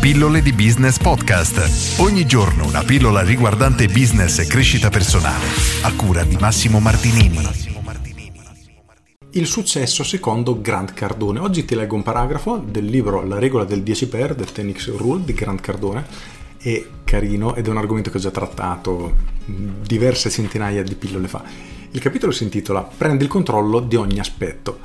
Pillole di Business Podcast. Ogni giorno una pillola riguardante business e crescita personale. A cura di Massimo Martinini. Il successo secondo Grant Cardone. Oggi ti leggo un paragrafo del libro La regola del 10 per del Tenix Rule di Grant Cardone. È carino ed è un argomento che ho già trattato diverse centinaia di pillole fa. Il capitolo si intitola Prendi il controllo di ogni aspetto.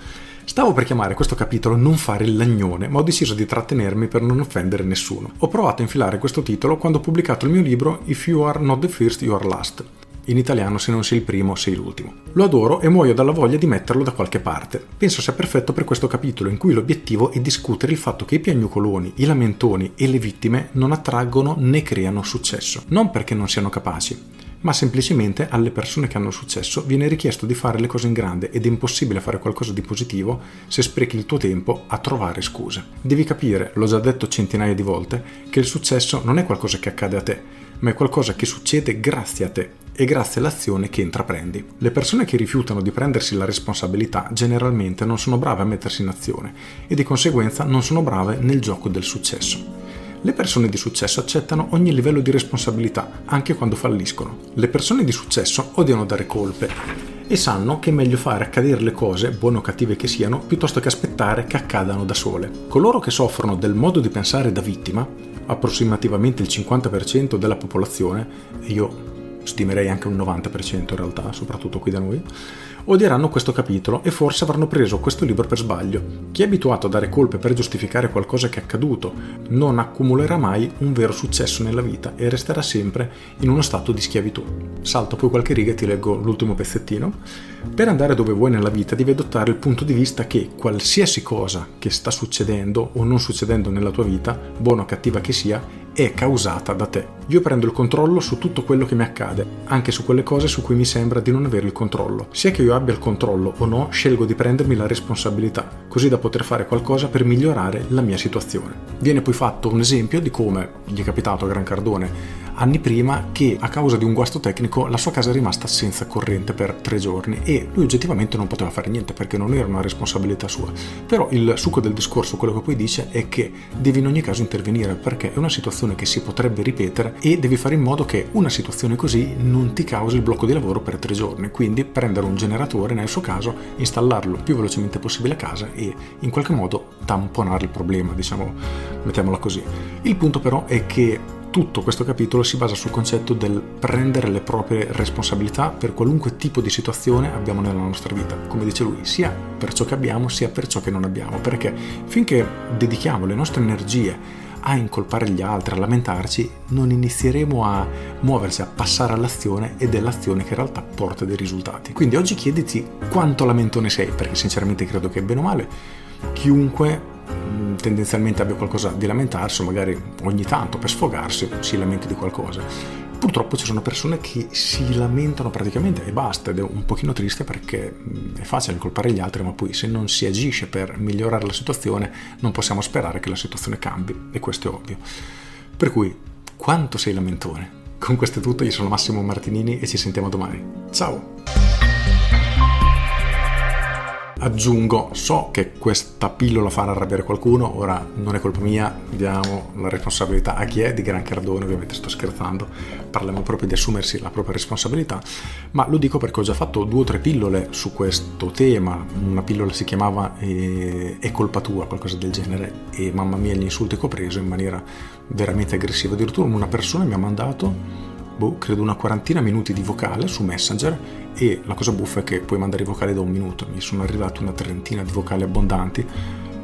Stavo per chiamare questo capitolo Non fare il lagnone, ma ho deciso di trattenermi per non offendere nessuno. Ho provato a infilare questo titolo quando ho pubblicato il mio libro If You Are Not the First, You Are Last. In italiano se non sei il primo, sei l'ultimo. Lo adoro e muoio dalla voglia di metterlo da qualche parte. Penso sia perfetto per questo capitolo in cui l'obiettivo è discutere il fatto che i piagnucoloni, i lamentoni e le vittime non attraggono né creano successo. Non perché non siano capaci, ma semplicemente alle persone che hanno successo viene richiesto di fare le cose in grande ed è impossibile fare qualcosa di positivo se sprechi il tuo tempo a trovare scuse. Devi capire, l'ho già detto centinaia di volte, che il successo non è qualcosa che accade a te, ma è qualcosa che succede grazie a te e grazie all'azione che intraprendi. Le persone che rifiutano di prendersi la responsabilità generalmente non sono brave a mettersi in azione e di conseguenza non sono brave nel gioco del successo. Le persone di successo accettano ogni livello di responsabilità, anche quando falliscono. Le persone di successo odiano dare colpe e sanno che è meglio fare accadere le cose, buone o cattive che siano, piuttosto che aspettare che accadano da sole. Coloro che soffrono del modo di pensare da vittima, approssimativamente il 50% della popolazione, e io stimerei anche un 90% in realtà, soprattutto qui da noi, odieranno questo capitolo e forse avranno preso questo libro per sbaglio. Chi è abituato a dare colpe per giustificare qualcosa che è accaduto non accumulerà mai un vero successo nella vita e resterà sempre in uno stato di schiavitù. Salto poi qualche riga e ti leggo l'ultimo pezzettino. Per andare dove vuoi nella vita devi adottare il punto di vista che qualsiasi cosa che sta succedendo o non succedendo nella tua vita, buona o cattiva che sia, è causata da te. Io prendo il controllo su tutto quello che mi accade, anche su quelle cose su cui mi sembra di non avere il controllo. Sia che io abbia il controllo o no, scelgo di prendermi la responsabilità, così da poter fare qualcosa per migliorare la mia situazione. Viene poi fatto un esempio di come gli è capitato a Gran Cardone anni prima che a causa di un guasto tecnico la sua casa è rimasta senza corrente per tre giorni e lui oggettivamente non poteva fare niente perché non era una responsabilità sua. Però il succo del discorso, quello che poi dice, è che devi in ogni caso intervenire perché è una situazione che si potrebbe ripetere e devi fare in modo che una situazione così non ti causi il blocco di lavoro per tre giorni. Quindi prendere un generatore, nel suo caso, installarlo più velocemente possibile a casa e in qualche modo tamponare il problema, diciamo, mettiamola così. Il punto però è che tutto questo capitolo si basa sul concetto del prendere le proprie responsabilità per qualunque tipo di situazione abbiamo nella nostra vita, come dice lui, sia per ciò che abbiamo sia per ciò che non abbiamo, perché finché dedichiamo le nostre energie a incolpare gli altri, a lamentarci, non inizieremo a muoversi, a passare all'azione ed è l'azione che in realtà porta dei risultati. Quindi oggi chiediti quanto lamentone sei, perché sinceramente credo che bene o male chiunque tendenzialmente abbia qualcosa di lamentarsi o magari ogni tanto per sfogarsi si lamenti di qualcosa. Purtroppo ci sono persone che si lamentano praticamente e basta ed è un pochino triste perché mm, è facile colpare gli altri ma poi se non si agisce per migliorare la situazione non possiamo sperare che la situazione cambi e questo è ovvio. Per cui quanto sei lamentone? Con questo è tutto, io sono Massimo Martinini e ci sentiamo domani. Ciao! Aggiungo, so che questa pillola farà arrabbiare qualcuno, ora non è colpa mia, diamo la responsabilità a chi è di Gran Cardone, ovviamente sto scherzando, parliamo proprio di assumersi la propria responsabilità, ma lo dico perché ho già fatto due o tre pillole su questo tema, una pillola si chiamava eh, È colpa tua, qualcosa del genere, e mamma mia gli insulti che ho preso in maniera veramente aggressiva, addirittura una persona mi ha mandato boh, credo una quarantina minuti di vocale su Messenger e la cosa buffa è che puoi mandare i vocali da un minuto. Mi sono arrivati una trentina di vocali abbondanti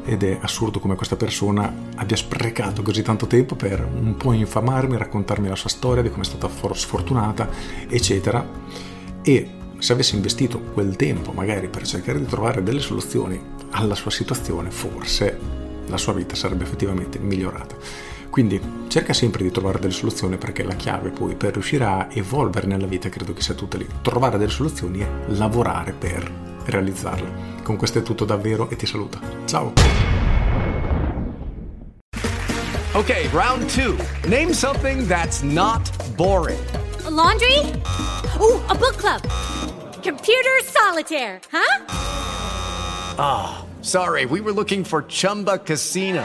ed è assurdo come questa persona abbia sprecato così tanto tempo per un po' infamarmi, raccontarmi la sua storia, di come è stata sfortunata, eccetera. E se avesse investito quel tempo magari per cercare di trovare delle soluzioni alla sua situazione, forse la sua vita sarebbe effettivamente migliorata. Quindi cerca sempre di trovare delle soluzioni perché la chiave poi per riuscire a evolvere nella vita credo che sia tutta lì. Trovare delle soluzioni e lavorare per realizzarle. Con questo è tutto davvero e ti saluto. Ciao! Ok, round 2. Name something that's not boring. A laundry? Ooh, a book club. Computer solitaire, huh? Ah, oh, sorry, we were looking for Chumba Casino.